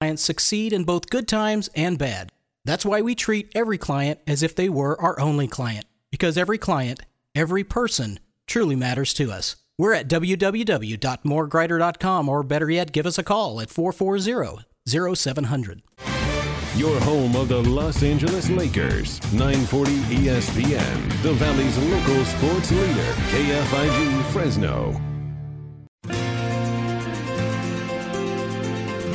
clients succeed in both good times and bad. That's why we treat every client as if they were our only client, because every client, every person, truly matters to us. We're at www.moregrider.com or better yet, give us a call at 440 0700. Your home of the Los Angeles Lakers, 940 ESPN, the Valley's local sports leader, KFIG Fresno.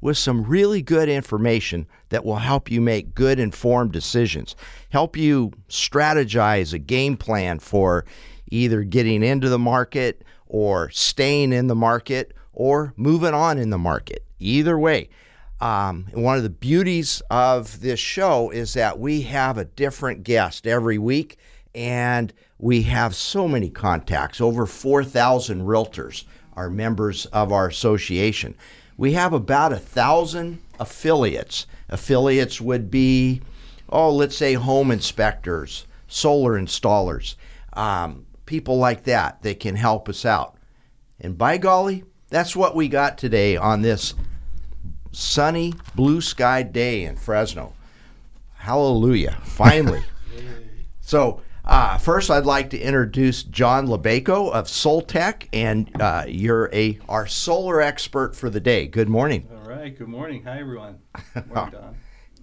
with some really good information that will help you make good informed decisions, help you strategize a game plan for either getting into the market or staying in the market or moving on in the market. Either way, um, one of the beauties of this show is that we have a different guest every week, and we have so many contacts over 4,000 realtors are members of our association. We have about a thousand affiliates. Affiliates would be, oh, let's say home inspectors, solar installers, um, people like that that can help us out. And by golly, that's what we got today on this sunny, blue sky day in Fresno. Hallelujah. Finally. so, uh, first, I'd like to introduce John Lebeco of Soltech, and uh, you're a our solar expert for the day. Good morning. All right. Good morning. Hi, everyone. Good morning, Don.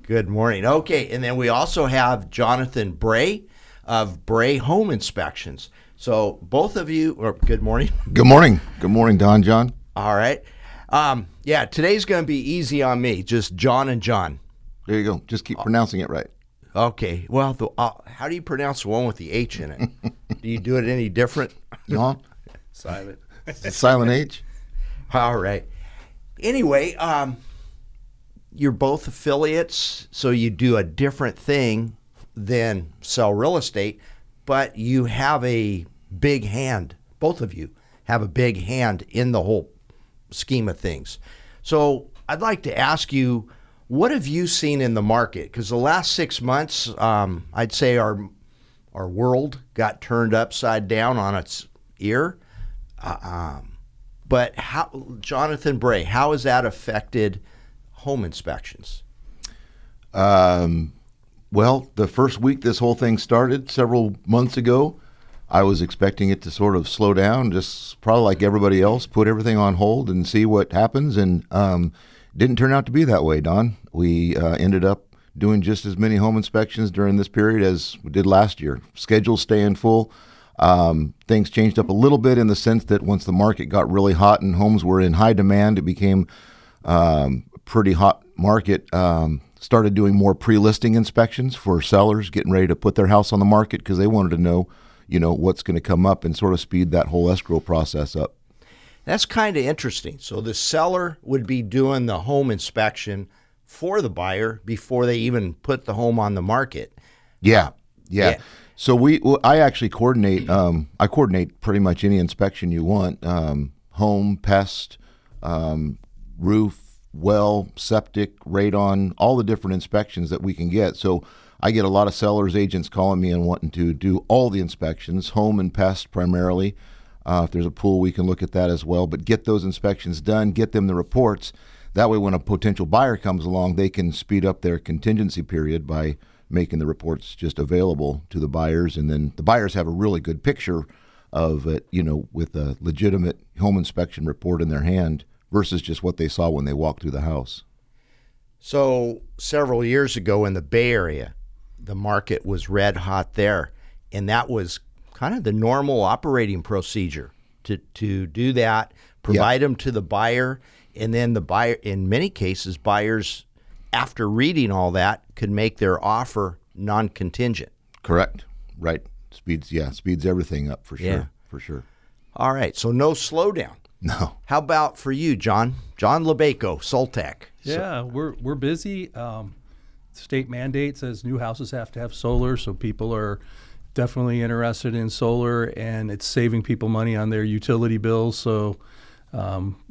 Good morning. Okay, and then we also have Jonathan Bray of Bray Home Inspections. So, both of you, or good morning. Good morning. Good morning, Don John. All right. Um, yeah, today's going to be easy on me. Just John and John. There you go. Just keep pronouncing it right. Okay. Well, the, uh, how do you pronounce the one with the H in it? do you do it any different? John? Silent. Silent H? All right. Anyway, um, you're both affiliates, so you do a different thing than sell real estate, but you have a big hand. Both of you have a big hand in the whole scheme of things. So I'd like to ask you, what have you seen in the market? Because the last six months, um, I'd say our our world got turned upside down on its ear. Uh, um, but how, Jonathan Bray, how has that affected home inspections? Um, well, the first week this whole thing started several months ago, I was expecting it to sort of slow down, just probably like everybody else, put everything on hold and see what happens. And um, didn't turn out to be that way, Don. We uh, ended up doing just as many home inspections during this period as we did last year. Schedules staying full. Um, things changed up a little bit in the sense that once the market got really hot and homes were in high demand, it became um, a pretty hot market. Um, started doing more pre-listing inspections for sellers getting ready to put their house on the market because they wanted to know you know what's going to come up and sort of speed that whole escrow process up. That's kind of interesting. So the seller would be doing the home inspection for the buyer before they even put the home on the market. Yeah, yeah. Yeah. So we, I actually coordinate. Um, I coordinate pretty much any inspection you want: um, home, pest, um, roof, well, septic, radon, all the different inspections that we can get. So I get a lot of sellers agents calling me and wanting to do all the inspections, home and pest primarily. Uh, if there's a pool, we can look at that as well. But get those inspections done, get them the reports. That way, when a potential buyer comes along, they can speed up their contingency period by making the reports just available to the buyers, and then the buyers have a really good picture of it, you know, with a legitimate home inspection report in their hand versus just what they saw when they walked through the house. So several years ago in the Bay Area, the market was red hot there, and that was kind of the normal operating procedure to to do that, provide them to the buyer, and then the buyer. In many cases, buyers, after reading all that, could make their offer non-contingent. Correct. Right. Speeds. Yeah. Speeds everything up for sure. Yeah. For sure. All right, so no slowdown. No. How about for you, John? John Lebeco, Soltech. So- Yeah, we're we're busy. Um, state mandate says new houses have to have solar, so people are definitely interested in solar, and it's saving people money on their utility bills. So, um,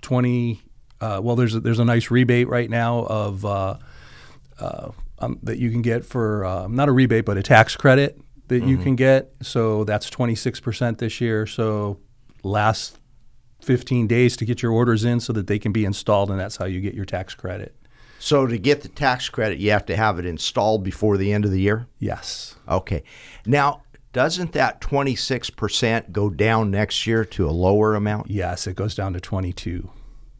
twenty. Uh, well, there's a, there's a nice rebate right now of uh, uh, um, that you can get for uh, not a rebate, but a tax credit that you can get. So that's 26% this year. So last 15 days to get your orders in so that they can be installed, and that's how you get your tax credit. So to get the tax credit, you have to have it installed before the end of the year? Yes. Okay. Now, doesn't that 26% go down next year to a lower amount? Yes, it goes down to 22.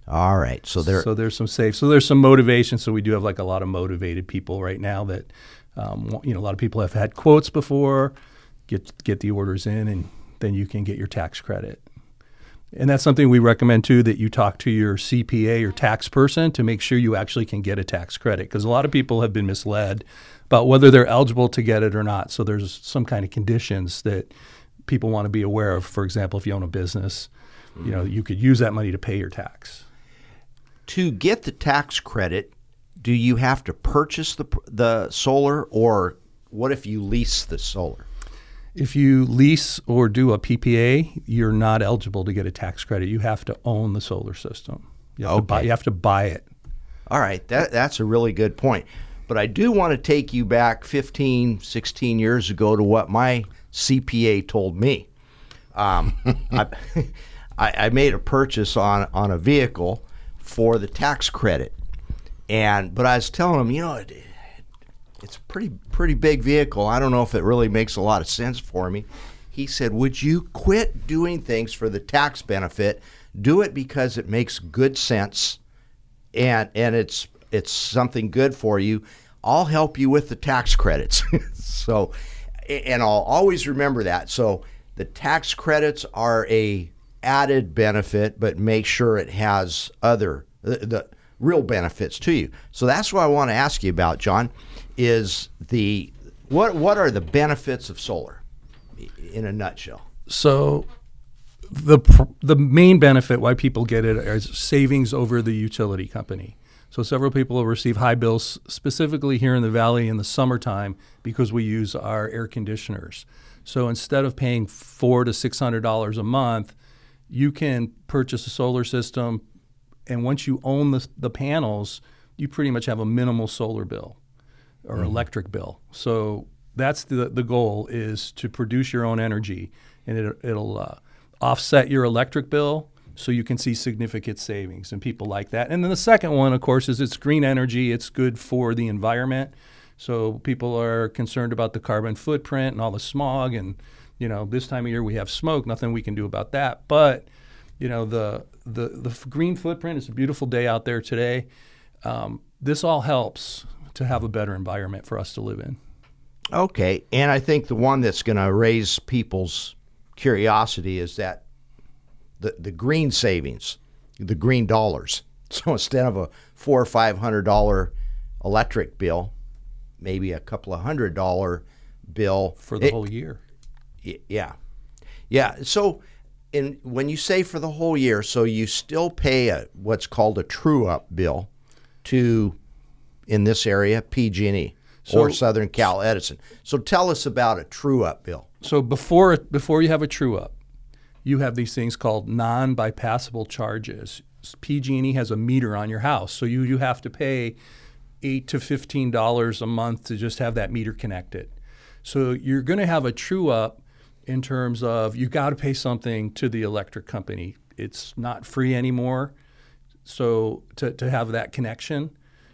All right. So there So there's some safe. So there's some motivation. So we do have like a lot of motivated people right now that, um, you know, a lot of people have had quotes before, get get the orders in, and then you can get your tax credit. And that's something we recommend too that you talk to your CPA or tax person to make sure you actually can get a tax credit because a lot of people have been misled about whether they're eligible to get it or not. So there's some kind of conditions that people want to be aware of. For example, if you own a business, you know, you could use that money to pay your tax. to get the tax credit, do you have to purchase the the solar or what if you lease the solar? If you lease or do a PPA, you're not eligible to get a tax credit. You have to own the solar system. You have, to, buy, Okay. you have to buy it. All right, that, that's a really good point. But I do want to take you back 15, 16 years ago to what my CPA told me. Um, I, I, I made a purchase on, on a vehicle for the tax credit. And but I was telling him, you know, it, it's a pretty pretty big vehicle. I don't know if it really makes a lot of sense for me. He said, "Would you quit doing things for the tax benefit? Do it because it makes good sense and and it's it's something good for you. I'll help you with the tax credits. so and I'll always remember that. So the tax credits are a added benefit, but make sure it has other the, the real benefits to you. So that's what I want to ask you about, John, is the what what are the benefits of solar in a nutshell? So the the main benefit why people get it is savings over the utility company. So several people will receive high bills specifically here in the valley in the summertime because we use our air conditioners. So instead of paying four to six hundred dollars a month, you can purchase a solar system, and once you own the, the panels, you pretty much have a minimal solar bill or electric bill. So that's the the goal is to produce your own energy, and it, it'll uh, offset your electric bill, so you can see significant savings, and people like that. And then the second one, of course, is it's green energy. It's good for the environment. So people are concerned about the carbon footprint and all the smog, and you know this time of year we have smoke. Nothing we can do about that, but you know the the the green footprint. It's a beautiful day out there today. Um, this all helps to have a better environment for us to live in. Okay, and I think the one that's going to raise people's curiosity is that the the green savings, the green dollars. So instead of a four or five hundred dollar electric bill, maybe a couple of hundred dollar bill for the It- whole year. Yeah, yeah. So, in when you say for the whole year, so you still pay a what's called a true up bill to, in this area, PG&E or Southern Cal Edison. So tell us about a true up bill. So before before you have a true up, you have these things called non-bypassable charges. PG&E has a meter on your house, so you you have to pay eight to fifteen dollars a month to just have that meter connected. So you're going to have a true up in terms of you got to pay something to the electric company. It's not free anymore. So to, to have that connection,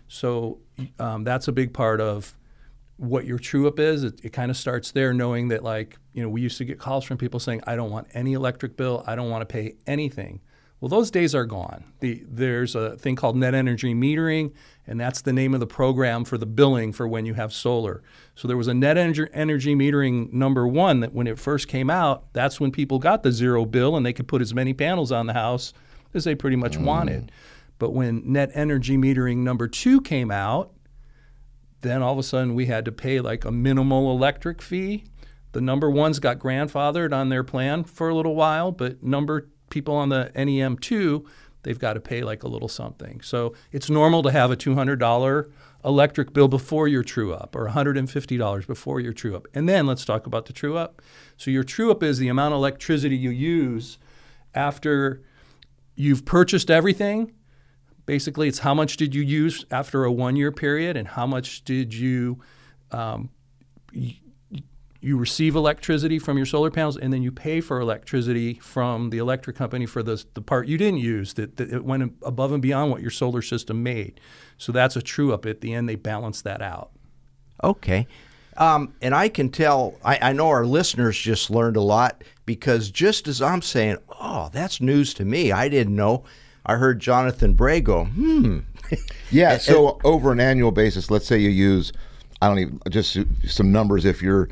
so um, that's a big part of what your true up is. It, it kind of starts there, knowing that like you know we used to get calls from people saying, "I don't want any electric bill. I don't want to pay anything." Well, those days are gone. The, there's a thing called net energy metering, and that's the name of the program for the billing for when you have solar. So there was a net energy, energy metering number one that when it first came out, that's when people got the zero bill and they could put as many panels on the house as they pretty much wanted. But when net energy metering number two came out, then all of a sudden we had to pay like a minimal electric fee. The number ones got grandfathered on their plan for a little while, but number people on the NEM2, they've got to pay like a little something. So it's normal to have a $200 electric bill before your true up or $150 before your true up. And then let's talk about the true up. So your true up is the amount of electricity you use after you've purchased everything. Basically, it's how much did you use after a one year period and how much did you um, you receive electricity from your solar panels and then you pay for electricity from the electric company for the, the part you didn't use that, that it went above and beyond what your solar system made. So that's a true up. At the end, they balance that out. Okay. Um, and I can tell, I, I know our listeners just learned a lot because just as I'm saying, oh, that's news to me. I didn't know. I heard Jonathan Bray go, hmm. Yeah. So over an annual basis, let's say you use, I don't even, just some numbers. If you're,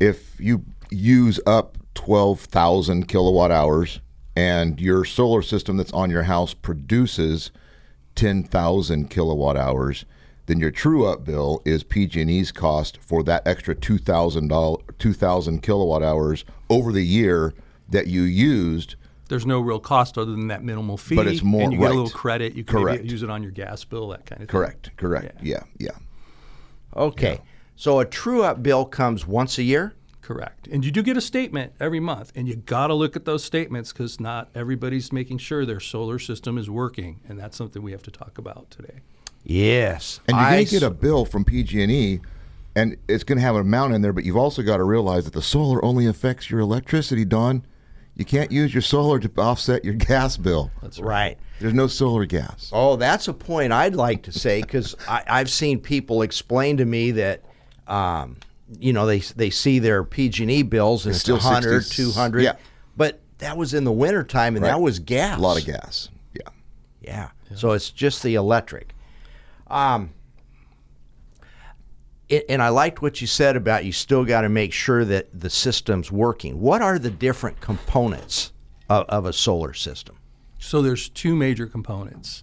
if you use up 12,000 kilowatt hours and your solar system that's on your house produces 10,000 kilowatt hours, then your true up bill is PG&E's cost for that extra two thousand dollar two thousand kilowatt hours over the year that you used. There's no real cost other than that minimal fee, but it's more and you right. get a little credit. You can correct. use it on your gas bill, that kind of thing. Correct. Correct. Yeah. Yeah. yeah. Okay. So a true up bill comes once a year? Correct. And you do get a statement every month, and you got to look at those statements because not everybody's making sure their solar system is working, and that's something we have to talk about today. Yes. And you're going to get a bill from PG&E, and it's going to have an amount in there. But you've also got to realize that the solar only affects your electricity. Don, you can't use your solar to offset your gas bill. That's right. There's no solar gas. Oh, that's a point I'd like to say because I've seen people explain to me that, um, you know, they they see their PG&E bills and It's it's, still 100, 60 200. yeah. But that was in the wintertime and Right. that was gas. A lot of gas. Yeah. Yeah. So it's just the electric. Um, it, and I liked what you said about you still got to make sure that the system's working. What are the different components of, of a solar system? So there's two major components.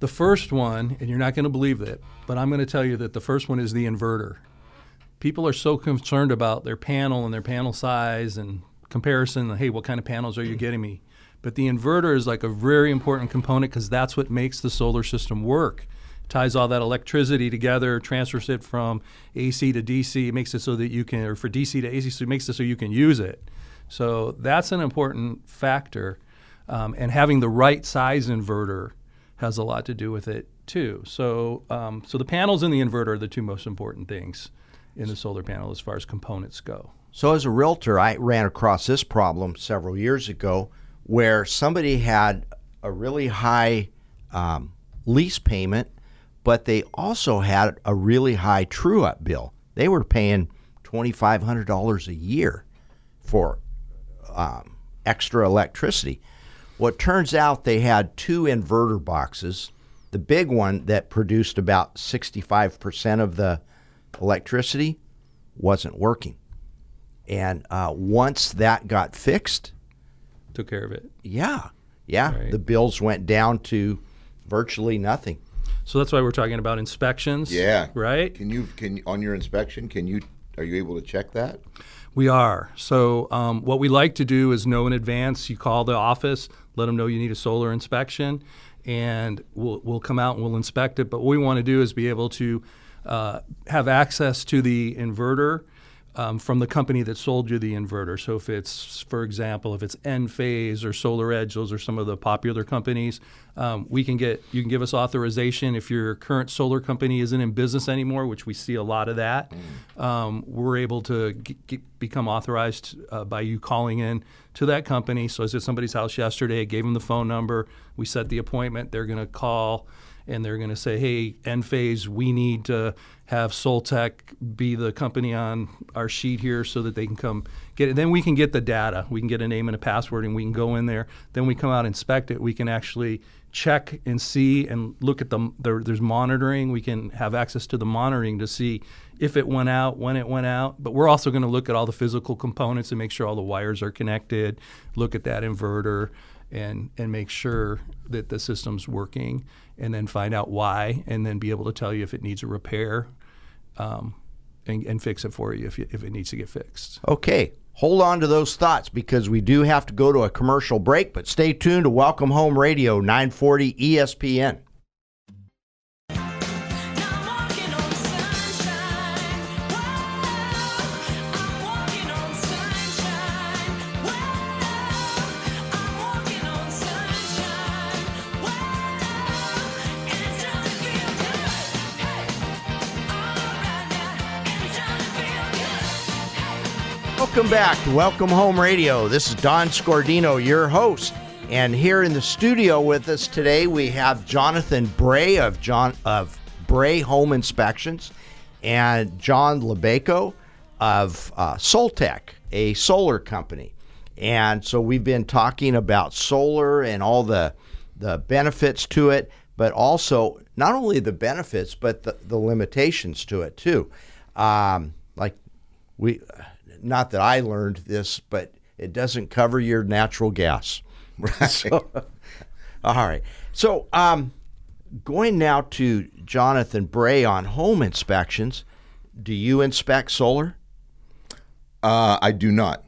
The first one, and you're not going to believe it, but I'm going to tell you that the first one is the inverter. People are so concerned about their panel and their panel size and comparison. Hey, what kind of panels are you getting me? But the inverter is like a very important component because that's what makes the solar system work. Ties all that electricity together, transfers it from AC to DC, makes it so that you can, or for DC to AC, so it makes it so you can use it. So that's an important factor. Um, and having the right size inverter has a lot to do with it too. So, um, so the panels and the inverter are the two most important things in the solar panel as far as components go. So, as a realtor, I ran across this problem several years ago where somebody had a really high um, lease payment, but they also had a really high true up bill. They were paying $2,500 a year for um, extra electricity. Well, it turns out they had two inverter boxes. The big one that produced about 65% of the electricity wasn't working. And uh, once that got fixed, Took care of it. yeah, yeah, Right. the bills went down to virtually nothing. So that's why we're talking about inspections. Yeah. Right? Can you can on your inspection? Can you are you able to check that? We are. So, um, what we like to do is know in advance. You call the office, let them know you need a solar inspection, and we'll, we'll come out and we'll inspect it. But what we want to do is be able to uh, have access to the inverter um, from the company that sold you the inverter. So, if it's, for example, if it's Enphase or Solar Edge, those are some of the popular companies. Um, we can get you can give us authorization if your current solar company isn't in business anymore, which we see a lot of that. Um, we're able to g- g- become authorized uh, by you calling in to that company. So I was at somebody's house yesterday, gave them the phone number, we set the appointment. They're going to call and they're going to say, "Hey, Enphase, we need to have Soltech be the company on our sheet here, so that they can come get it." Then we can get the data. We can get a name and a password, and we can go in there. Then we come out inspect it. We can actually check and see and look at the there, there's monitoring. We can have access to the monitoring to see if it went out, when it went out. But we're also going to look at all the physical components and make sure all the wires are connected. Look at that inverter and and make sure that the system's working, and then find out why, and then be able to tell you if it needs a repair, um, and, and fix it for you if you, if it needs to get fixed. Okay, hold on to those thoughts because we do have to go to a commercial break, but stay tuned to Welcome Home Radio 940 ESPN. Welcome back to Welcome Home Radio. This is Don Scordino, your host. And here in the studio with us today, we have Jonathan Bray of John of Bray Home Inspections and John Lebeco of uh, Soltech, a solar company. And so we've been talking about solar and all the the benefits to it, but also not only the benefits, but the, the limitations to it too. Um, like we, not that I learned this, but it doesn't cover your natural gas. Right. So, all right. So, um, going now to Jonathan Bray on home inspections. Do you inspect solar? Uh, I do not.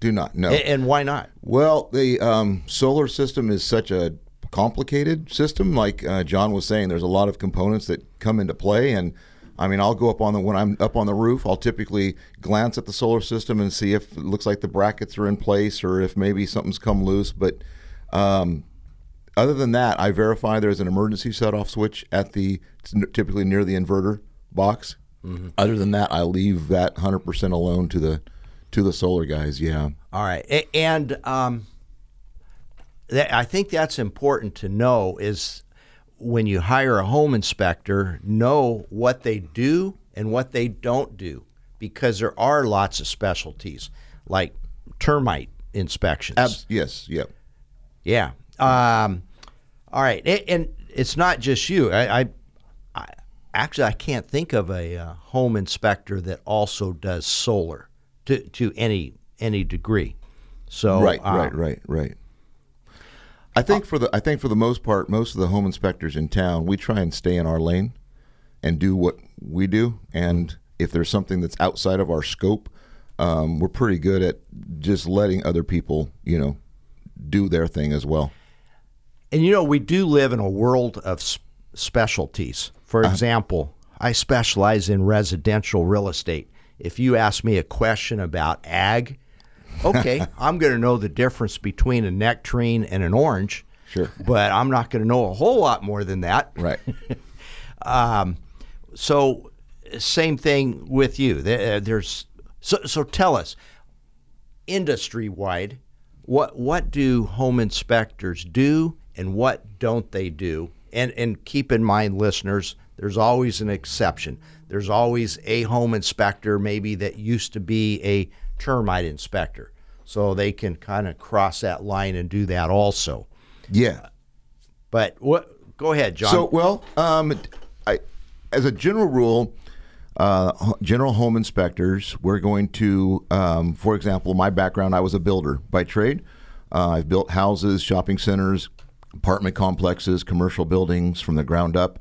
Do not. No. A- And why not? Well, the um, solar system is such a complicated system. Like uh, John was saying, there's a lot of components that come into play, and I mean, I'll go up on the when I'm up on the roof. I'll typically glance at the solar system and see if it looks like the brackets are in place or if maybe something's come loose. But um, other than that, I verify there's an emergency set-off switch at the typically near the inverter box. Other than that, I leave that 100% alone to the to the solar guys. Yeah. All right, and um, that, I think that's important to know is when you hire a home inspector, know what they do and what they don't do, because there are lots of specialties like termite inspections. Abs- yes. Yep. Yeah. Um, all right, and it's not just you. I, I, I actually I can't think of a uh, home inspector that also does solar to to any any degree. So right, um, right, right, right. I think for the I think for the most part, most of the home inspectors in town, we try and stay in our lane and do what we do. And if there's something that's outside of our scope, um, we're pretty good at just letting other people, you know, do their thing as well. And you know, we do live in a world of specialties. For example, I specialize in residential real estate. If you ask me a question about ag, okay, I'm going to know the difference between a nectarine and an orange. Sure. But I'm not going to know a whole lot more than that. Right. Um, so, same thing with you. There- uh, There's so so. Tell us, industry wide, what what do home inspectors do, and what don't they do? And and keep in mind, listeners, there's always an exception. There's always a home inspector, maybe that used to be a termite inspector, so they can kind of cross that line and do that also. yeah. But what? Go ahead, John. So, well, um, I, as a general rule, uh, general home inspectors, we're going to, um, for example, my background, I was a builder by trade. Uh, I've built houses, shopping centers, apartment complexes, commercial buildings from the ground up,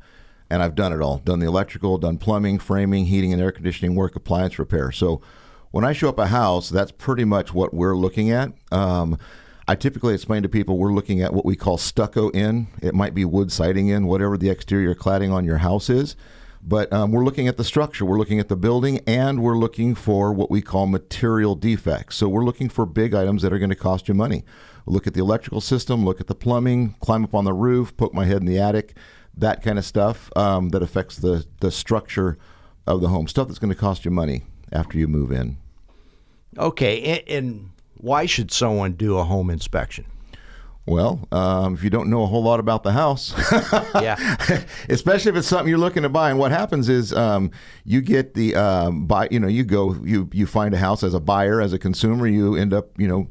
and I've done it all. Done the electrical, done plumbing, framing, heating, and air conditioning work, appliance repair. So, when I show up a house, that's pretty much what we're looking at. Um, I typically explain to people we're looking at what we call stucco in. It might be wood siding in, whatever the exterior cladding on your house is. But um, we're looking at the structure, we're looking at the building, and we're looking for what we call material defects. So we're looking for big items that are going to cost you money. Look at the electrical system, look at the plumbing, climb up on the roof, poke my head in the attic, that kind of stuff um, that affects the, the structure of the home. Stuff that's going to cost you money after you move in. Okay, and, and why should someone do a home inspection? Well, um, if you don't know a whole lot about the house, Yeah. especially if it's something you're looking to buy, and what happens is um, you get the um, buy. You know, you go, you you find a house as a buyer, as a consumer, you end up, you know.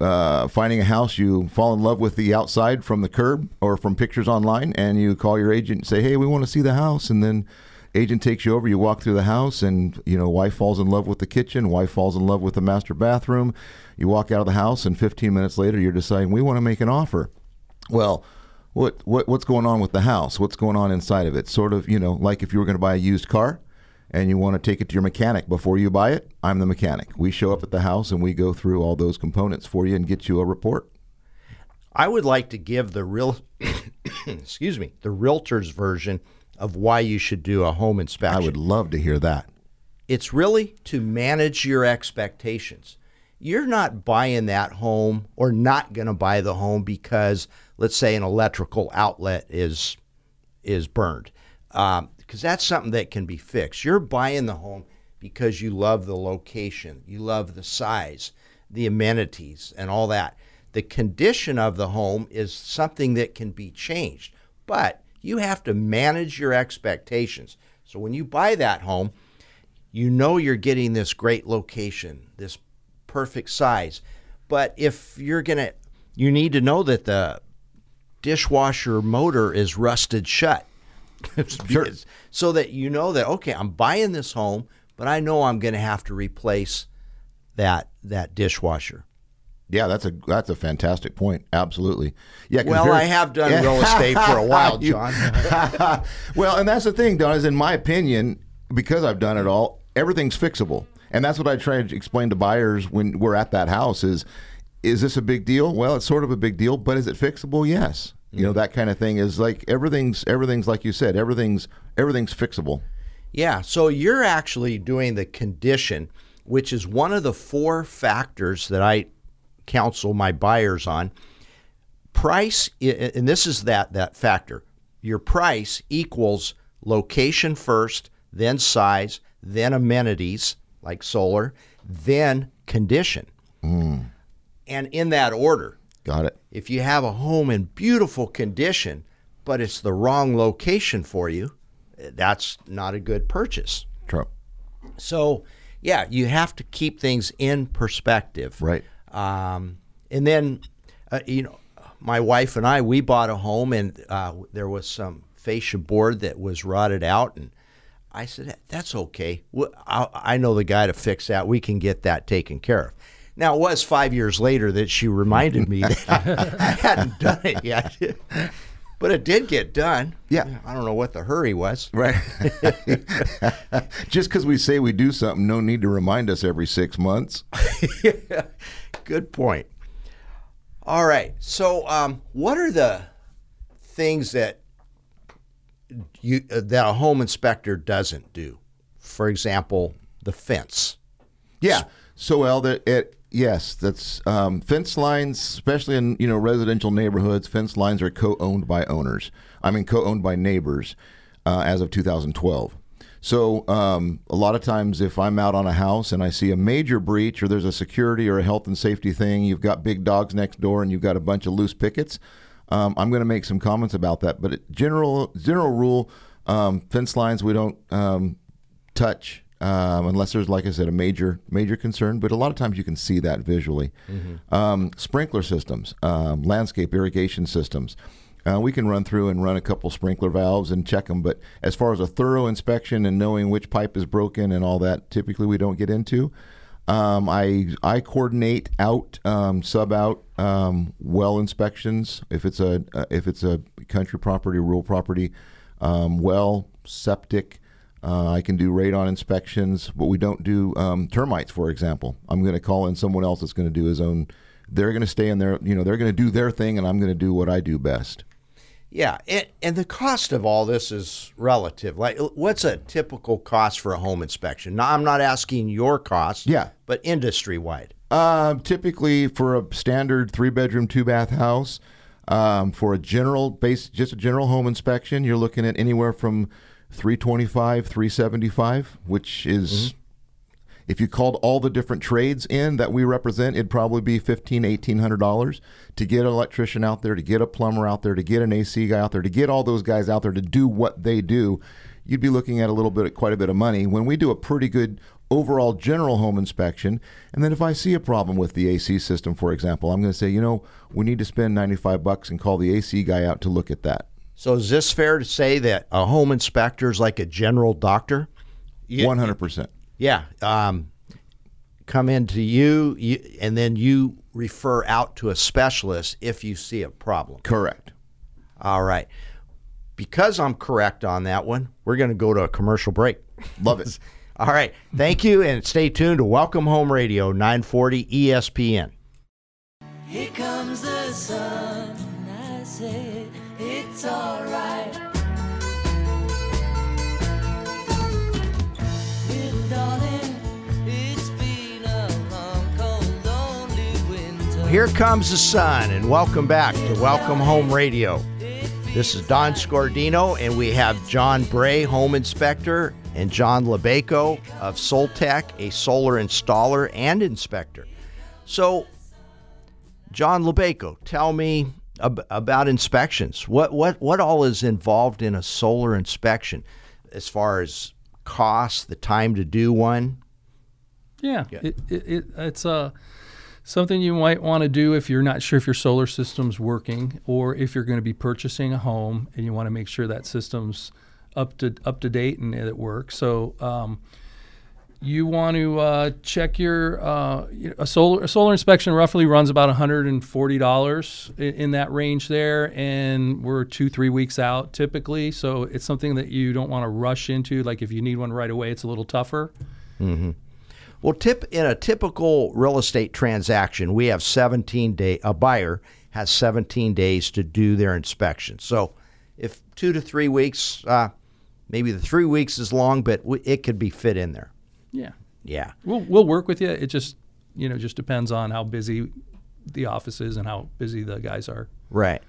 Uh, finding a house, you fall in love with the outside from the curb or from pictures online, and you call your agent and say, "Hey, we want to see the house." And then agent takes you over. You walk through the house, and you know, wife falls in love with the kitchen. Wife falls in love with the master bathroom. You walk out of the house, and 15 minutes later, you're deciding we want to make an offer. Well, what what what's going on with the house? What's going on inside of it? Sort of, you know, like if you were going to buy a used car and you want to take it to your mechanic before you buy it, I'm the mechanic. We show up at the house and we go through all those components for you and get you a report. I would like to give the real, excuse me, the realtor's version of why you should do a home inspection. I would love to hear that. It's really to manage your expectations. You're not buying that home or not going to buy the home because, let's say, an electrical outlet is is burned, um, because that's something that can be fixed. You're buying the home because you love the location, you love the size, the amenities, and all that. The condition of the home is something that can be changed, but you have to manage your expectations. So when you buy that home, you know you're getting this great location, this perfect size. But if you're going to, you need to know that the dishwasher motor is rusted shut. Sure. so that you know that, okay, I'm buying this home, but I know I'm going to have to replace that, that dishwasher. Yeah, that's a that's a fantastic point. Absolutely. Yeah. Well, I have done real estate for a while, John. well, and that's the thing, Don, is in my opinion, because I've done it all, everything's fixable. And that's what I try to explain to buyers when we're at that house is is this a big deal? Well, it's sort of a big deal, but is it fixable? Yes. You know, mm-hmm. that kind of thing is like everything's everything's like you said, everything's everything's fixable. Yeah, so you're actually doing the condition, which is one of the four factors that I counsel my buyers on. Price, and this is that that factor. Your price equals location first, then size, then amenities like solar, then condition, hmm. and in that order. Got it. If you have a home in beautiful condition, but it's the wrong location for you, eh, that's not a good purchase. True. So, yeah, you have to keep things in perspective. Right. Um, and then, uh, you know, my wife and I, we bought a home and uh, there was some fascia board that was rotted out. And I said, that's okay. I know the guy to fix that. We can get that taken care of. Now, it was five years later that she reminded me that I hadn't done it yet. But it did get done. Yeah. I don't know what the hurry was. Right. Just because we say we do something, no need to remind us every six months. Good point. All right. So, um, what are the things that you uh, that a home inspector doesn't do? For example, the fence. Yeah. So well, that it yes, that's um, fence lines, especially in you know residential neighborhoods. Fence lines are co-owned by owners. I mean, co-owned by neighbors uh, as of 2012. So um, a lot of times, if I'm out on a house and I see a major breach, or there's a security or a health and safety thing, you've got big dogs next door, and you've got a bunch of loose pickets. Um, I'm going to make some comments about that. But general general rule, um, fence lines we don't um, touch um, unless there's, like I said, a major major concern. But a lot of times you can see that visually. Um, sprinkler systems, um, landscape irrigation systems. Uh, we can run through and run a couple sprinkler valves and check them. But as far as a thorough inspection and knowing which pipe is broken and all that, typically we don't get into. Um, I I coordinate out um, sub out um, well inspections if it's a uh, if it's a country property rural property um, well septic uh, I can do radon inspections but we don't do um, termites for example I'm going to call in someone else that's going to do his own they're going to stay in there you know they're going to do their thing and I'm going to do what I do best Yeah, and, and the cost of all this is relative. Like, what's a typical cost for a home inspection? Now, I'm not asking your cost. Yeah. but industry wide. Um, typically, for a standard three bedroom, two bath house, um, for a general base, just a general home inspection, you're looking at anywhere from 325, 375, which is, if you called all the different trades in that we represent, it'd probably be fifteen, eighteen hundred dollars to get an electrician out there, to get a plumber out there, to get an AC guy out there, to get all those guys out there to do what they do. You'd be looking at a little bit, quite a bit of money. When we do a pretty good overall general home inspection, and then if I see a problem with the AC system, for example, I'm going to say, you know, we need to spend 95 bucks and call the AC guy out to look at that. So, is this fair to say that a home inspector is like a general doctor? 100%. Yeah. Um, come into you, you, and then you refer out to a specialist if you see a problem. Correct. All right. Because I'm correct on that one, we're going to go to a commercial break. Love it. All right. Thank you, and stay tuned to Welcome Home Radio 940 ESPN. Here comes the sun. I say it's alright. Little Here comes the sun, and welcome back to Welcome Home Radio. This is Don Scordino, and we have John Bray, home inspector, and John Lebeco of Soltech, a solar installer and inspector. So, John Lebeco, tell me ab- about inspections. What what what all is involved in a solar inspection, as far as cost, the time to do one? Yeah, It, it, it, it's uh, something you might want to do if you're not sure if your solar system's working, or if you're going to be purchasing a home and you want to make sure that system's up to up to date and it works. So. Um, you want to uh, check your uh, a solar a solar inspection roughly runs about $140 in, in that range there and we're two three weeks out typically so it's something that you don't want to rush into like if you need one right away it's a little tougher Well, tip in a typical real estate transaction, we have 17 day a buyer has 17 days to do their inspection. So, if 2 to 3 weeks uh, maybe the 3 weeks is long, but it could be fit in there. yeah Yeah. We'll we'll work with you. It just you know just depends on how busy the office is and how busy the guys are. Right.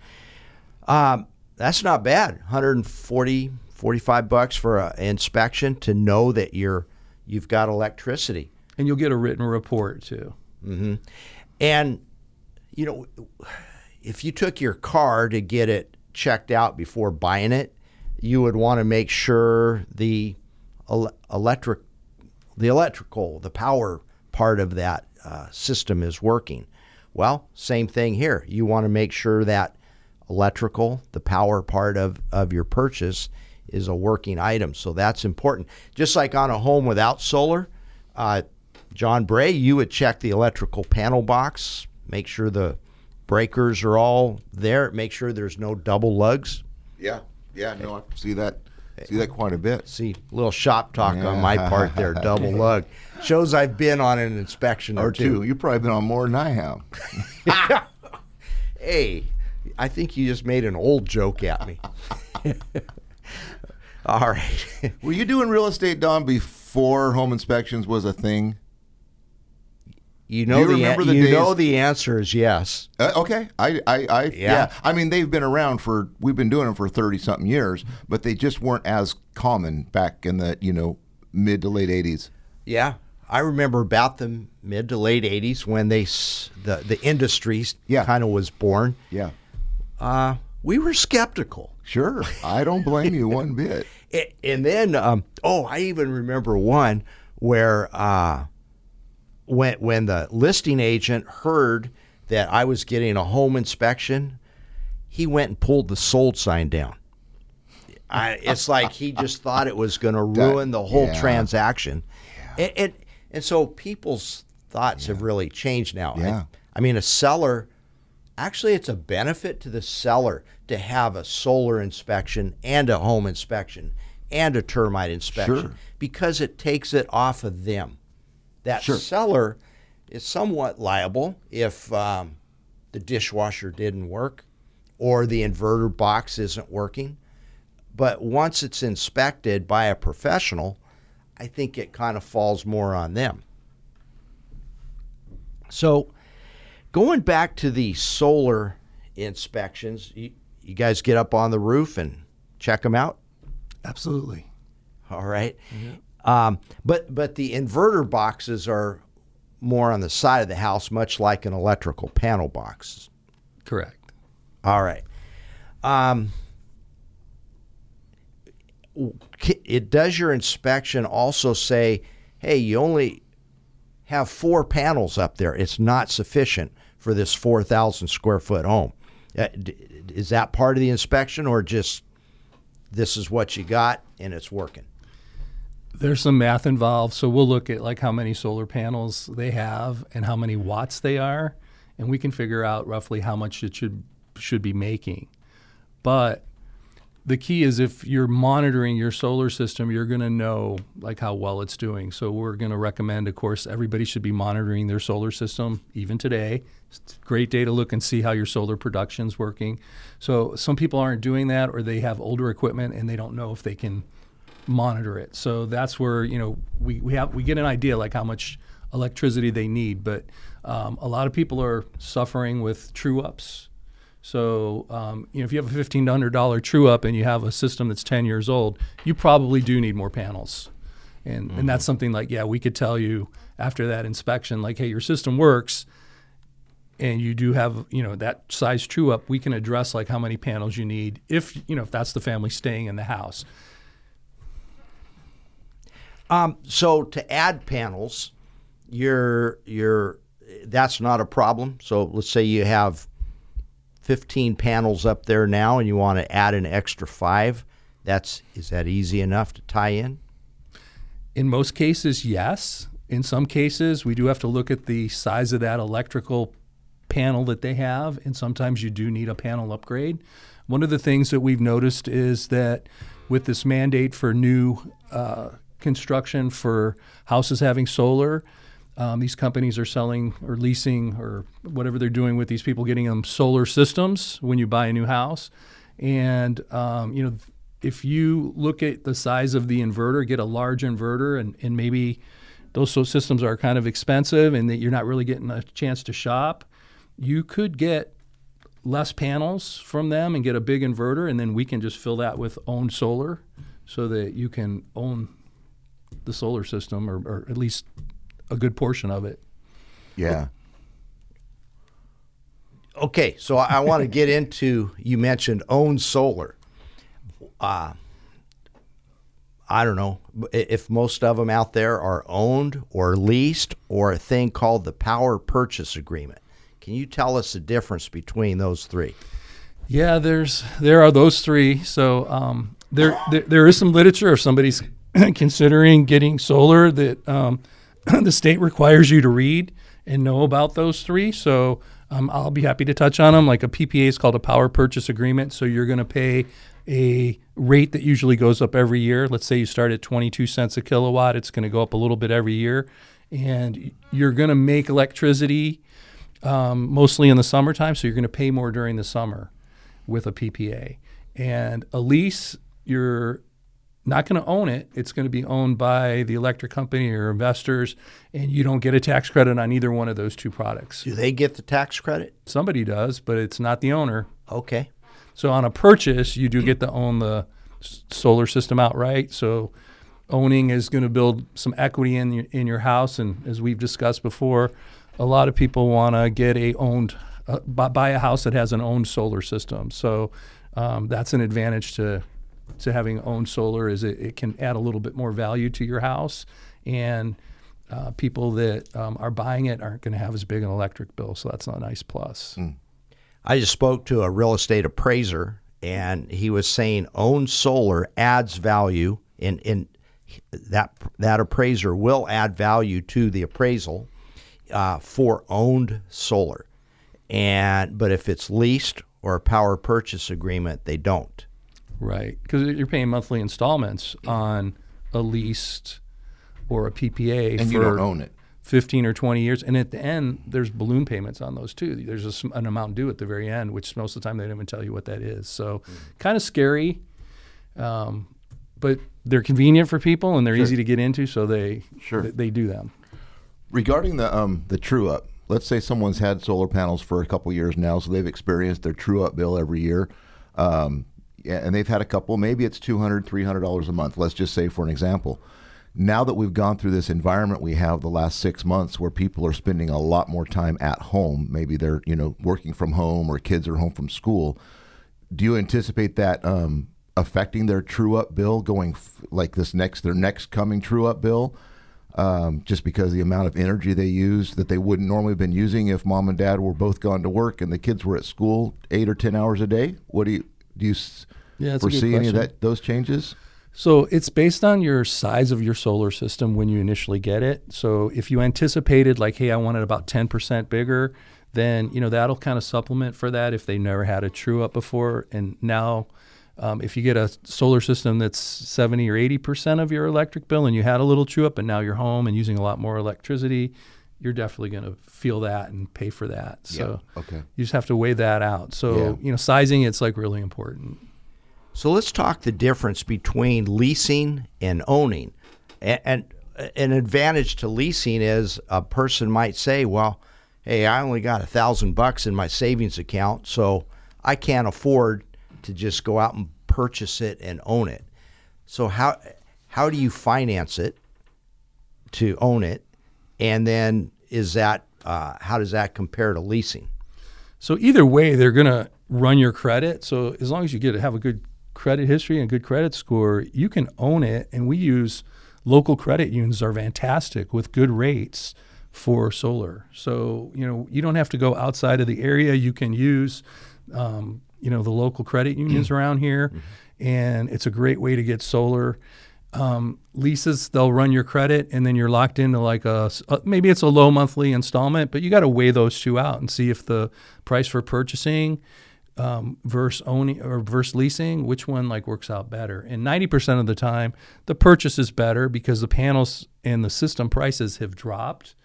Um, that's not bad. 140 45 bucks for an inspection to know that you're you've got electricity. And you'll get a written report too. And you know, if you took your car to get it checked out before buying it, you would want to make sure the electric, the electrical, the power part of that uh, system is working. Well, same thing here. You want to make sure that electrical, the power part of, of your purchase, is a working item. So that's important. Just like on a home without solar, uh, John Bray, you would check the electrical panel box, make sure the breakers are all there, make sure there's no double lugs. Yeah, yeah, no, I see that. See that quite a bit. See, a little shop talk on my part there, double lug. Shows I've been on an inspection or, Or two. You've probably been on more than I have. Hey, I think you just made an old joke at me. all right. Were you doing real estate, Don, before home inspections was a thing? You know you the remember the you days- know the answer is yes. Uh, okay, I, I, I yeah. Yeah. I mean, they've been around for. We've been doing them for thirty something years, but they just weren't as common back in the you know mid to late eighties. Yeah, I remember about the mid to late '80s when they the the industry Yeah. kind of was born. Yeah, Uh, we were skeptical, sure. I don't blame you one bit. And then um, oh, I even remember one where uh, when when the listing agent heard that I was getting a home inspection, he went and pulled the sold sign down. I, it's like he just thought it was going to ruin the whole yeah. transaction, and, and and so people's thoughts have really changed now. I- Yeah. I, mean, a seller actually it's a benefit to the seller to have a solar inspection and a home inspection and a termite inspection Sure. because it takes it off of them. That Sure. seller is somewhat liable if um, the dishwasher didn't work or the inverter box isn't working. But once it's inspected by a professional, I think it kind of falls more on them. So, going back to the solar inspections, you, you guys get up on the roof and check them out. Absolutely. All right. Um, but but the inverter boxes are more on the side of the house, much like an electrical panel box. Correct. All right. Um, it does your inspection also say, hey, you only have four panels up there. It's not sufficient for this 4,000 square foot home. Uh, Is that part of the inspection or just this is what you got and it's working? There's some math involved, so we'll look at like how many solar panels they have and how many watts they are, and we can figure out roughly how much it should should be making. But the key is if you're monitoring your solar system, you're going to know like how well it's doing. So we're going to recommend, of course, everybody should be monitoring their solar system even today. It's a great day to look and see how your solar production's working. So some people aren't doing that, or they have older equipment and they don't know if they can monitor it. So that's where you know we, we have we get an idea like how much electricity they need. But um, a lot of people are suffering with true ups So, um, you know, if you have a fifteen hundred dollar true up and you have a system that's ten years old, you probably do need more panels, and and that's something like yeah, we could tell you after that inspection, like hey, your system works, and you do have you know that size true up, we can address like how many panels you need if you know if that's the family staying in the house. Um, so to add panels, you're you're that's not a problem. So let's say you have 15 panels up there now, and you want to add an extra five. That's is that easy enough to tie in? In most cases, yes. In some cases, we do have to look at the size of that electrical panel that they have, and sometimes you do need a panel upgrade. One of the things that we've noticed is that with this mandate for new uh, construction for houses having solar, um, these companies are selling or leasing or whatever they're doing with these people, getting them solar systems when you buy a new house. And um, you know, if you look at the size of the inverter, get a large inverter, and, and maybe those systems are kind of expensive, and that you're not really getting a chance to shop. You could get less panels from them and get a big inverter, and then we can just fill that with owned solar, so that you can own the solar system or, or at least a good portion of it. Yeah. Okay, so I, I want to get into you mentioned own solar. Uh, I don't know if most of them out there are owned or leased or a thing called the power purchase agreement. Can you tell us the difference between those three? Yeah, there's there are those three. So um, there, there there is some literature if somebody's considering getting solar that um, the state requires you to read and know about those three. So um, I'll be happy to touch on them. Like a PPA is called a power purchase agreement. So you're going to pay a rate that usually goes up every year. Let's say you start at 22 cents a kilowatt. It's going to go up a little bit every year, and you're going to make electricity um, mostly in the summertime. So you're going to pay more during the summer with a PPA. And a lease, you're not going to own it. It's going to be owned by the electric company or investors, and you don't get a tax credit on either one of those two products. Do they get the tax credit? Somebody does, but it's not the owner. Okay. So on a purchase, you do get to own the solar system outright. So owning is going to build some equity in your, in your house, and as we've discussed before, a lot of people want to get a owned uh, buy, buy a house that has an owned solar system. So um, that's an advantage to to having owned solar is it, it can add a little bit more value to your house. And uh, people that um, are buying it aren't going to have as big an electric bill so that's a nice plus. I just spoke to a real estate appraiser, and he was saying owned solar adds value, and in that that appraiser will add value to the appraisal uh, for owned solar, and but if it's leased or a power purchase agreement, they don't. Right, because you're paying monthly installments on a leased or a PPA And for you don't own it. 15 or 20 years. And at the end, there's balloon payments on those too. There's a, an amount due at the very end, which most of the time they don't even tell you what that is. So Mm. kind of scary, um, but they're convenient for people and they're easy to get into, so they Sure. they, they do them. Regarding the um the true up, let's say someone's had solar panels for a couple years now, so they've experienced their true up bill every year. Um, and they've had a couple. Maybe it's two hundred, three hundred dollars a month. Let's just say for an example. Now that we've gone through this environment we have the last six months, where people are spending a lot more time at home, maybe they're you know working from home or kids are home from school. Do you anticipate that um, affecting their true up bill going f- like this next their next coming true up bill? um, just because the amount of energy they use that they wouldn't normally have been using if mom and dad were both gone to work and the kids were at school eight or ten hours a day. What do you do? You Yeah, that's a good foresee any of that those changes? So it's based on your size of your solar system when you initially get it. So if you anticipated like, hey, I want it about 10% bigger, then you know that'll kind of supplement for that if they never had a true up before. And now, um, if you get a solar system that's 70 or 80% of your electric bill and you had a little true up, and now you're home and using a lot more electricity, you're definitely going to feel that and pay for that. So Okay. you just have to weigh that out. So Yeah. you know, sizing it's like really important. So let's talk the difference between leasing and owning. And, and an advantage to leasing is a person might say, "Well, hey, I only got a thousand bucks in my savings account, so I can't afford to just go out and purchase it and own it. So how how do you finance it to own it, and then is that uh, how does that compare to leasing? So either way, they're going to run your credit. So as long as you get to have a good credit history and good credit score, you can own it. And we use local credit unions are fantastic with good rates for solar. So you know you don't have to go outside of the area. You can use um, you know the local credit unions around here, and it's a great way to get solar. Um, leases they'll run your credit and then you're locked into like a, uh, maybe it's a low monthly installment but you got to weigh those two out and see if the price for purchasing um, versus owning or versus leasing which one like works out better and 90% of the time the purchase is better because the panels and the system prices have dropped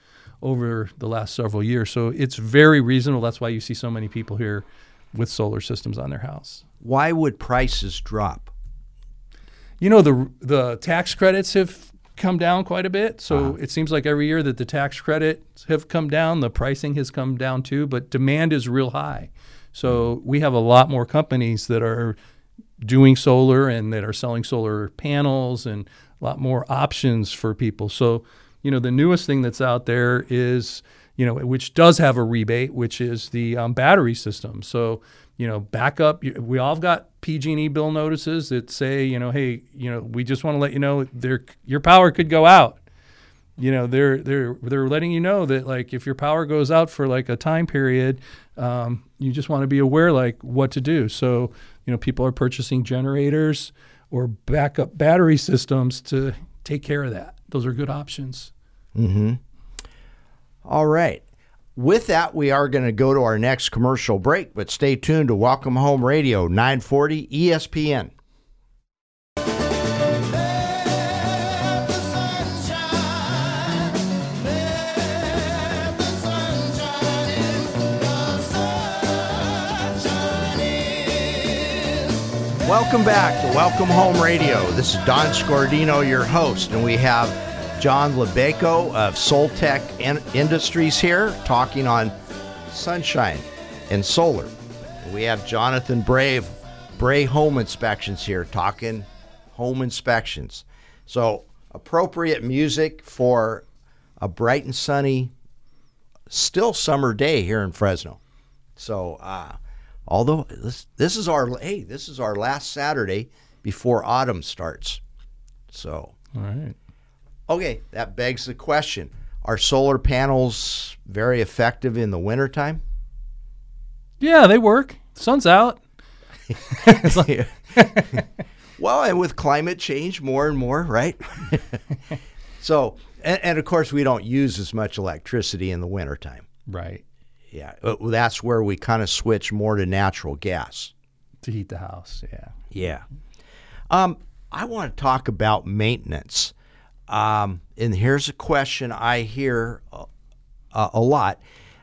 over the last several years so it's very reasonable that's why you see so many people here with solar systems on their house Why would prices drop? you know the the tax credits have come down quite a bit. So it seems like every year that the tax credits have come down, the pricing has come down too. But demand is real high. So we have a lot more companies that are doing solar and that are selling solar panels and a lot more options for people. So you know the newest thing that's out there is you know which does have a rebate, which is the um, battery system. So you know backup. We all got PG&E bill notices that say you know hey you know we just want to let you know there your power could go out you know they're they're they're letting you know that like if your power goes out for like a time period um, you just want to be aware like what to do so you know people are purchasing generators or backup battery systems to take care of that those are good options All right. With that, we are going to go to our next commercial break, but stay tuned to Welcome Home Radio 940 ESPN. Welcome back to Welcome Home Radio. This is Don Scordino, your host, and we have John Lebeco of Soltech In- Industries here talking on sunshine and solar. We have Jonathan Brave, Bray Home Inspections here talking home inspections. So, appropriate music for a bright and sunny, still summer day here in Fresno. So, uh, although this this is our hey, this is our last Saturday before autumn starts. So, all right okay, that begs the question: Are solar panels very effective in the wintertime? yeah they work sun's out like- Well, and with climate change, more and more, right? so, and, and of course, we don't use as much electricity in the wintertime. right Yeah, uh, that's where we kind of switch more to natural gas. to heat the house yeah Yeah. Um, I want to talk about maintenance. Um, and here's a question I hear a, a, a lot.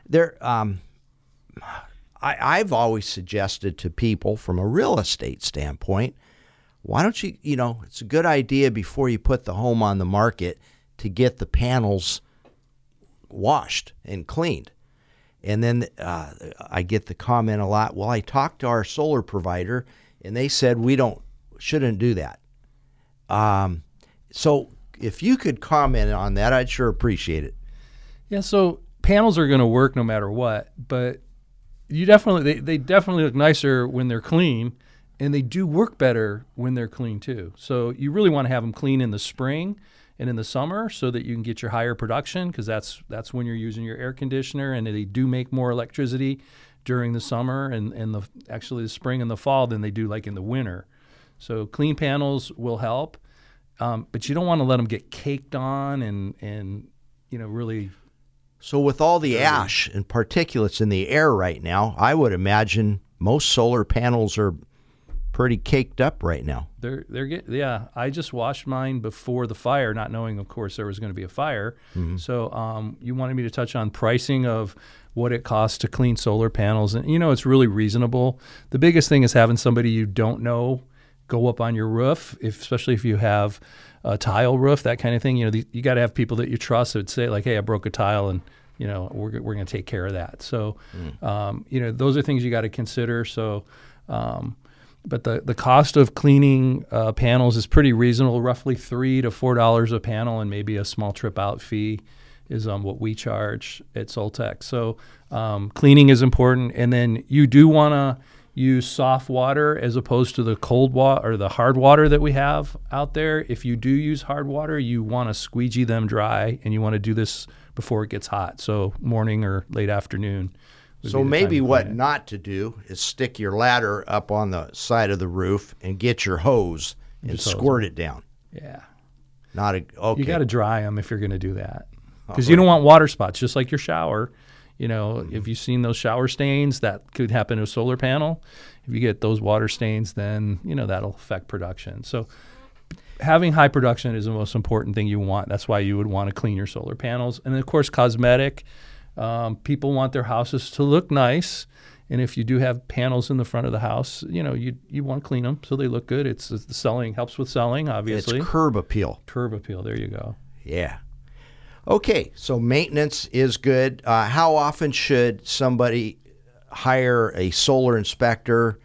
There, um, I, I've always suggested to people from a real estate standpoint, why don't you, you know, it's a good idea before you put the home on the market to get the panels washed and cleaned. And then uh, I get the comment a lot. Well, I talked to our solar provider, and they said we don't shouldn't do that. Um, so if you could comment on that, I'd sure appreciate it. Yeah, so panels are going to work no matter what, but you definitely they, they definitely look nicer when they're clean, and they do work better when they're clean too. So you really want to have them clean in the spring and in the summer so that you can get your higher production because that's that's when you're using your air conditioner, and they do make more electricity during the summer and, and the actually the spring and the fall than they do like in the winter. So clean panels will help, um, but you don't want to let them get caked on and and you know really So with all the ash and particulates in the air right now, I would imagine most solar panels are pretty caked up right now. They're they're get yeah. I just washed mine before the fire, not knowing, of course, there was going to be a fire. So um, you wanted me to touch on pricing of what it costs to clean solar panels, and you know it's really reasonable. The biggest thing is having somebody you don't know go up on your roof, if, especially if you have a tile roof, that kind of thing. You know, the, you got to have people that you trust that would say like, "Hey, I broke a tile and you know, we're, we're going to take care of that. So, um, you know, those are things you got to consider. So, um, but the, the cost of cleaning uh, panels is pretty reasonable, roughly three to four dollars a panel, and maybe a small trip out fee is um, what we charge at Soltech. So um, cleaning is important, and then you do want to use soft water as opposed to the cold water or the hard water that we have out there. If you do use hard water, you want to squeegee them dry, and you want to do this before it gets hot. So morning or late afternoon. So be the time maybe what not to do is stick your ladder up on the side of the roof and get your hose and Just hose squirt it down. Yeah. Not a okay. You got to dry them if you're going to do that, because you don't want water spots, just like your shower. You know, mm-hmm. if you've seen those shower stains, that could happen to a solar panel. If you get those water stains, then you know that'll affect production. So, having high production is the most important thing you want. That's why you would want to clean your solar panels, and of course, cosmetic. Um, people want their houses to look nice, and if you do have panels in the front of the house, you know you you want to clean them so they look good. It's, it's the selling helps with selling, obviously. it's curb appeal. Curb appeal. There you go. Yeah. Okay, so maintenance is good. Uh, how often should somebody hire a solar inspector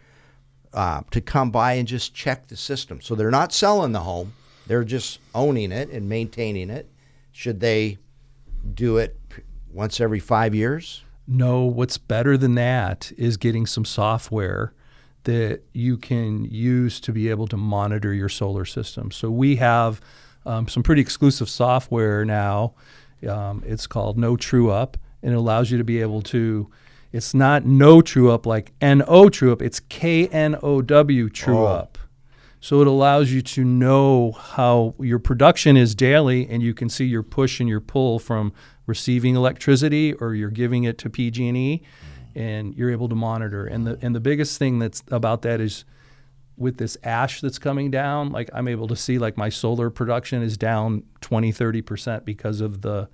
uh, to come by and just check the system? So they're not selling the home; they're just owning it and maintaining it. Should they do it once every five years? No, what's better than that is getting some software that you can use to be able to monitor your solar system. So we have um, some pretty exclusive software now. Um, it's called Know True Up, and it allows you to be able to. It's not No True Up like N O True Up. It's K N O W True Oh. Up. So it allows you to know how your production is daily, and you can see your push and your pull from receiving electricity or you're giving it to PG&E, and you're able to monitor. And the and the biggest thing that's about that is with this ash that's coming down, like I'm able to see like my solar production is down 20, 30% because of the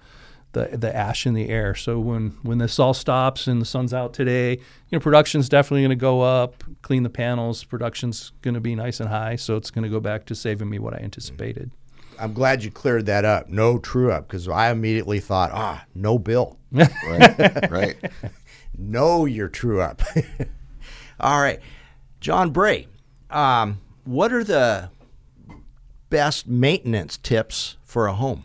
the, the ash in the air. So when, when this all stops and the sun's out today, you know, production's definitely going to go up. Clean the panels, production's going to be nice and high. So it's going to go back to saving me what I anticipated. I'm glad you cleared that up. No true up, because I immediately thought, ah, no bill. Right. right. know your true up. All right, John Bray, um, what are the best maintenance tips for a home?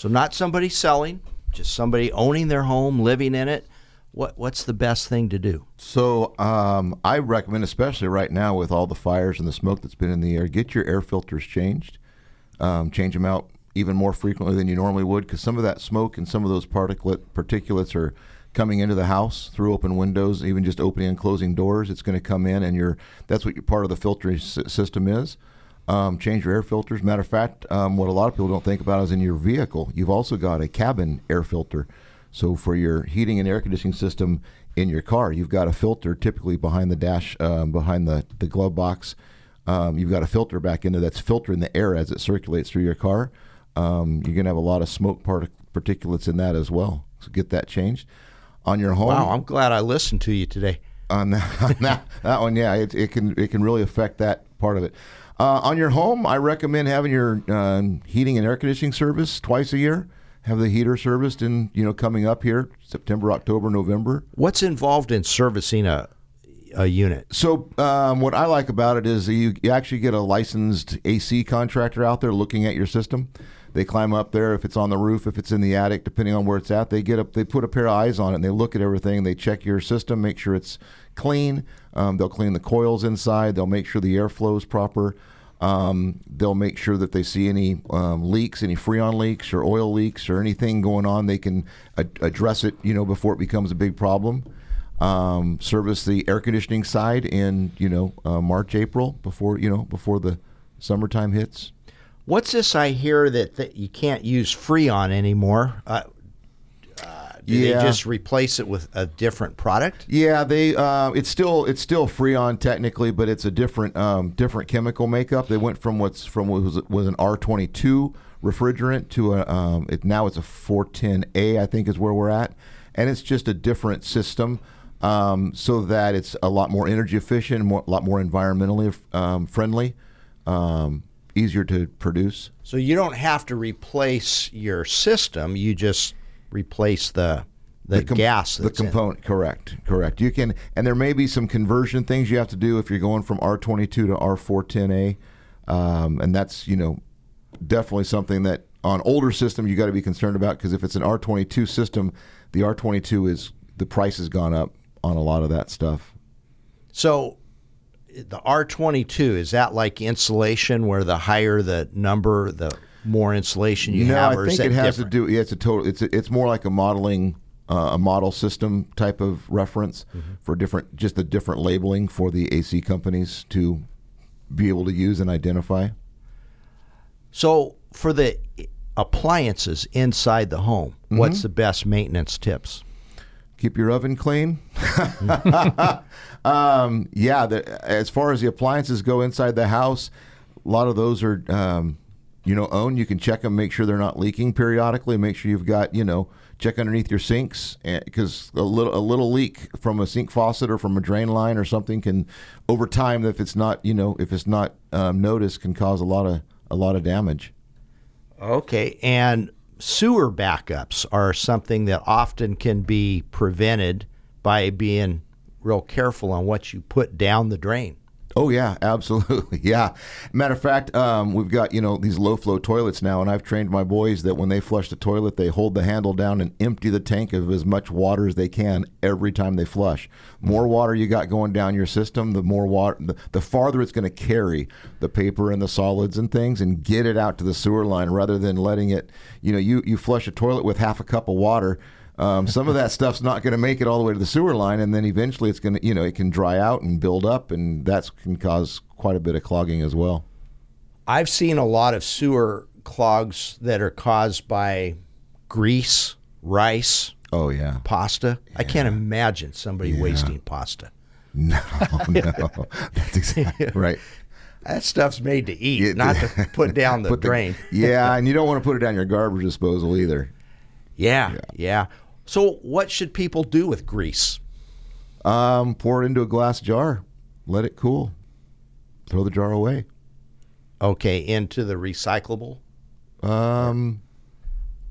So not somebody selling, just somebody owning their home, living in it. What what's the best thing to do? So um, I recommend, especially right now with all the fires and the smoke that's been in the air, get your air filters changed. Um, change them out even more frequently than you normally would, because some of that smoke and some of those particulate particulates are coming into the house through open windows, even just opening and closing doors. It's going to come in, and you're that's what your part of the filtering s- system is. Um, change your air filters. Matter of fact, um, what a lot of people don't think about is in your vehicle, you've also got a cabin air filter. So for your heating and air conditioning system in your car, you've got a filter typically behind the dash, um, behind the, the glove box. Um, you've got a filter back in there that's filtering the air as it circulates through your car. Um, you're going to have a lot of smoke partic- particulates in that as well. So get that changed. On your home, Wow, I'm glad I listened to you today. on that, on that, that one, yeah, it, it can it can really affect that part of it. Uh, on your home, I recommend having your uh, heating and air conditioning service twice a year. Have the heater serviced in you know coming up here September, October, November. What's involved in servicing a a unit? So um, what I like about it is you, you actually get a licensed AC contractor out there looking at your system. They climb up there if it's on the roof, if it's in the attic, depending on where it's at. They get up, they put a pair of eyes on it, and they look at everything. They check your system, make sure it's clean. Um, they'll clean the coils inside. They'll make sure the airflow is proper. Um, they'll make sure that they see any um, leaks, any freon leaks or oil leaks or anything going on. They can address it, you know, before it becomes a big problem um, service the air conditioning side in you know uh, March April before you know before the summertime hits. What's this I hear that, that you can't use Freon anymore? Uh, do Yeah. they just replace it with a different product? Yeah, they uh, it's still it's still Freon technically, but it's a different um, different chemical makeup. They went from what's from what was was an R twenty two refrigerant to a um, it now it's a four ten A I think is where we're at, and it's just a different system. Um, so that it's a lot more energy efficient, more, a lot more environmentally um, friendly, um, easier to produce. So you don't have to replace your system. You just replace the the, com- gas. the That's in component. Correct, correct. You can, and there may be some conversion things you have to do if you're going from R22 to R410A, um, and that's you know definitely something that on older system you got to be concerned about because if it's an R22 system, the R22 is the price has gone up on a lot of that stuff. So the R22 is that like insulation where the higher the number the more insulation you no, have I or think it has different? to do. Yeah, it's a total. It's a, it's more like a modeling, uh, a model system type of reference Mm-hmm. for different, just the different labeling for the AC companies to be able to use and identify. So for the appliances inside the home, Mm-hmm. what's the best maintenance tips? Keep your oven clean. um, yeah, the, as far as the appliances go inside the house, a lot of those are, um, you know, own You can check them, make sure they're not leaking periodically. Make sure you've got, you know, check underneath your sinks because a little a little leak from a sink faucet or from a drain line or something can, over time, if it's not, you know, if it's not um, noticed, can cause a lot of a lot of damage. Okay, and sewer backups are something that often can be prevented by being real careful on what you put down the drain. Oh yeah, absolutely. Yeah. Matter of fact, um, we've got you know these low flow toilets now, and I've trained my boys that when they flush the toilet, they hold the handle down and empty the tank of as much water as they can every time they flush. More water you got going down your system, the more water, the, the farther it's going to carry the paper and the solids and things, and get it out to the sewer line rather than letting it. You know, you you flush a toilet with half a cup of water. Um, some of that stuff's not going to make it all the way to the sewer line, and then eventually it's going to, you know, it can dry out and build up, and that can cause quite a bit of clogging as well. I've seen a lot of sewer clogs that are caused by grease, rice, Oh yeah, pasta. I can't imagine somebody wasting pasta. no, no, that's exactly right. That stuff's made to eat, Yeah, not to put down the Put drain. yeah, and you don't want to put it down your garbage disposal either. yeah, yeah. So, what should people do with grease? Um, pour it into a glass jar, let it cool, throw the jar away. Okay, into the recyclable. Um,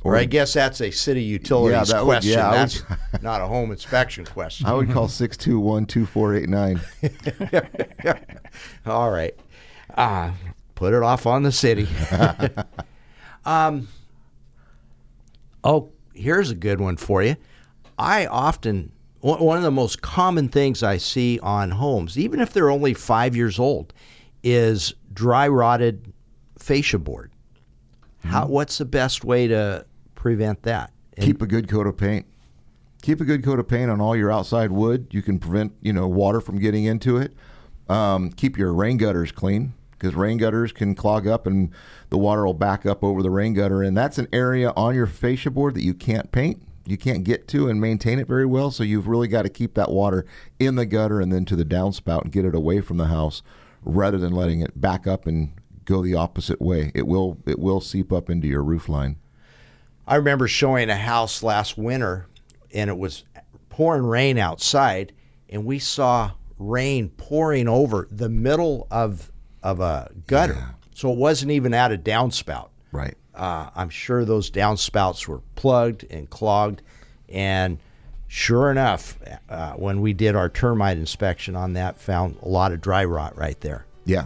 Or I guess that's a city utilities that would- question. yeah, I would- that's not a home inspection question. I would call six two one two four eight nine. All right. Uh, put it off on the city. um, oh, here's a good one for you. I often, one of the most common things I see on homes, even if they're only five years old, is dry rotted fascia board. How, what's the best way to prevent that? And- Keep a good coat of paint. Keep a good coat of paint on all your outside wood. You can prevent you know water from getting into it. Um, keep your rain gutters clean because rain gutters can clog up and the water will back up over the rain gutter, and that's an area on your fascia board that you can't paint. You can't get to and maintain it very well, so you've really got to keep that water in the gutter and then to the downspout and get it away from the house rather than letting it back up and go the opposite way. It will it will seep up into your roof line. I remember showing a house last winter, and it was pouring rain outside, and we saw rain pouring over the middle of of a gutter. So it wasn't even at a downspout. Right. Uh, I'm sure those downspouts were plugged and clogged, and sure enough, uh, when we did our termite inspection on that, found a lot of dry rot right there. Yeah.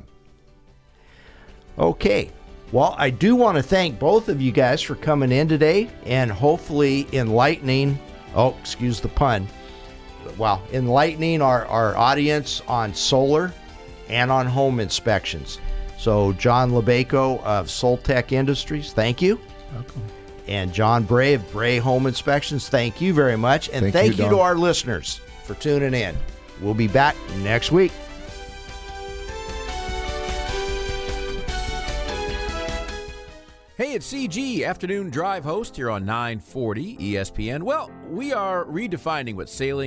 Okay. Well, I do want to thank both of you guys for coming in today and hopefully enlightening, oh, excuse the pun, well, enlightening our, our audience on solar and on home inspections. So, John Lebeco of Soltech Industries, thank you. And John Bray of Bray Home Inspections, thank you very much. And Thank thank, you, you, to our listeners for tuning in. We'll be back next week. Hey, it's CG, afternoon drive host here on 940 ESPN. Well, we are redefining what sailing